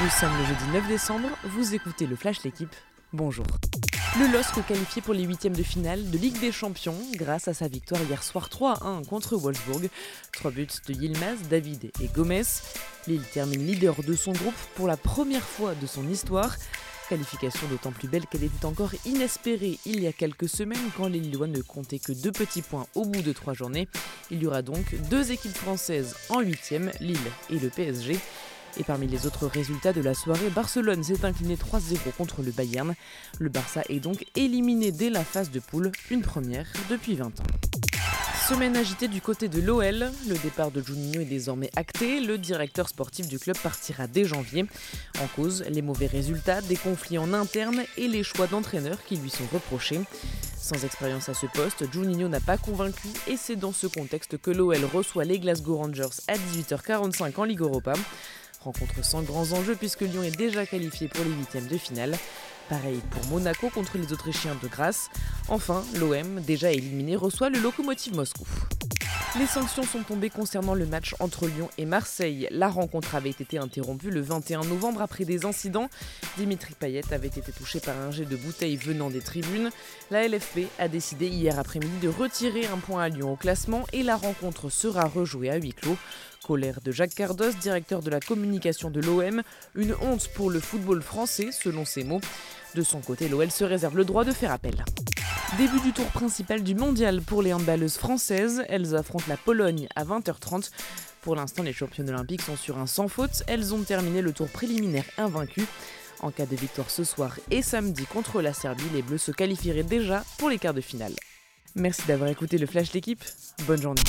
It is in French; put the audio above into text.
Nous sommes le jeudi 9 décembre, vous écoutez le Flash L'équipe. Bonjour. Le LOSC qualifié pour les huitièmes de finale de Ligue des Champions grâce à sa victoire hier soir 3-1 contre Wolfsburg. Trois buts de Yilmaz, David et Gomez. Lille termine leader de son groupe pour la première fois de son histoire. Qualification d'autant plus belle qu'elle était encore inespérée il y a quelques semaines quand les Lillois ne comptaient que deux petits points au bout de trois journées. Il y aura donc deux équipes françaises en huitième, Lille et le PSG. Et parmi les autres résultats de la soirée, Barcelone s'est incliné 3-0 contre le Bayern. Le Barça est donc éliminé dès la phase de poule, une première depuis 20 ans. Semaine agitée du côté de l'OL, le départ de Juninho est désormais acté, le directeur sportif du club partira dès janvier. En cause, les mauvais résultats, des conflits en interne et les choix d'entraîneurs qui lui sont reprochés. Sans expérience à ce poste, Juninho n'a pas convaincu et c'est dans ce contexte que l'OL reçoit les Glasgow Rangers à 18h45 en Ligue Europa. Rencontre sans grands enjeux puisque Lyon est déjà qualifié pour les huitièmes de finale. Pareil pour Monaco contre les Autrichiens de Grasse. Enfin, l'OM, déjà éliminé, reçoit le Lokomotiv Moscou. Les sanctions sont tombées concernant le match entre Lyon et Marseille. La rencontre avait été interrompue le 21 novembre après des incidents. Dimitri Payet avait été touché par un jet de bouteille venant des tribunes. La LFP a décidé hier après-midi de retirer un point à Lyon au classement et la rencontre sera rejouée à huis clos. Colère de Jacques Cardos, directeur de la communication de l'OM, une honte pour le football français selon ses mots. De son côté, l'OL se réserve le droit de faire appel. Début du tour principal du mondial pour les handballeuses françaises. Elles affrontent la Pologne à 20h30. Pour l'instant, les championnes olympiques sont sur un sans faute. Elles ont terminé le tour préliminaire invaincu. En cas de victoire ce soir et samedi contre la Serbie, les Bleus se qualifieraient déjà pour les quarts de finale. Merci d'avoir écouté le Flash l'équipe. Bonne journée.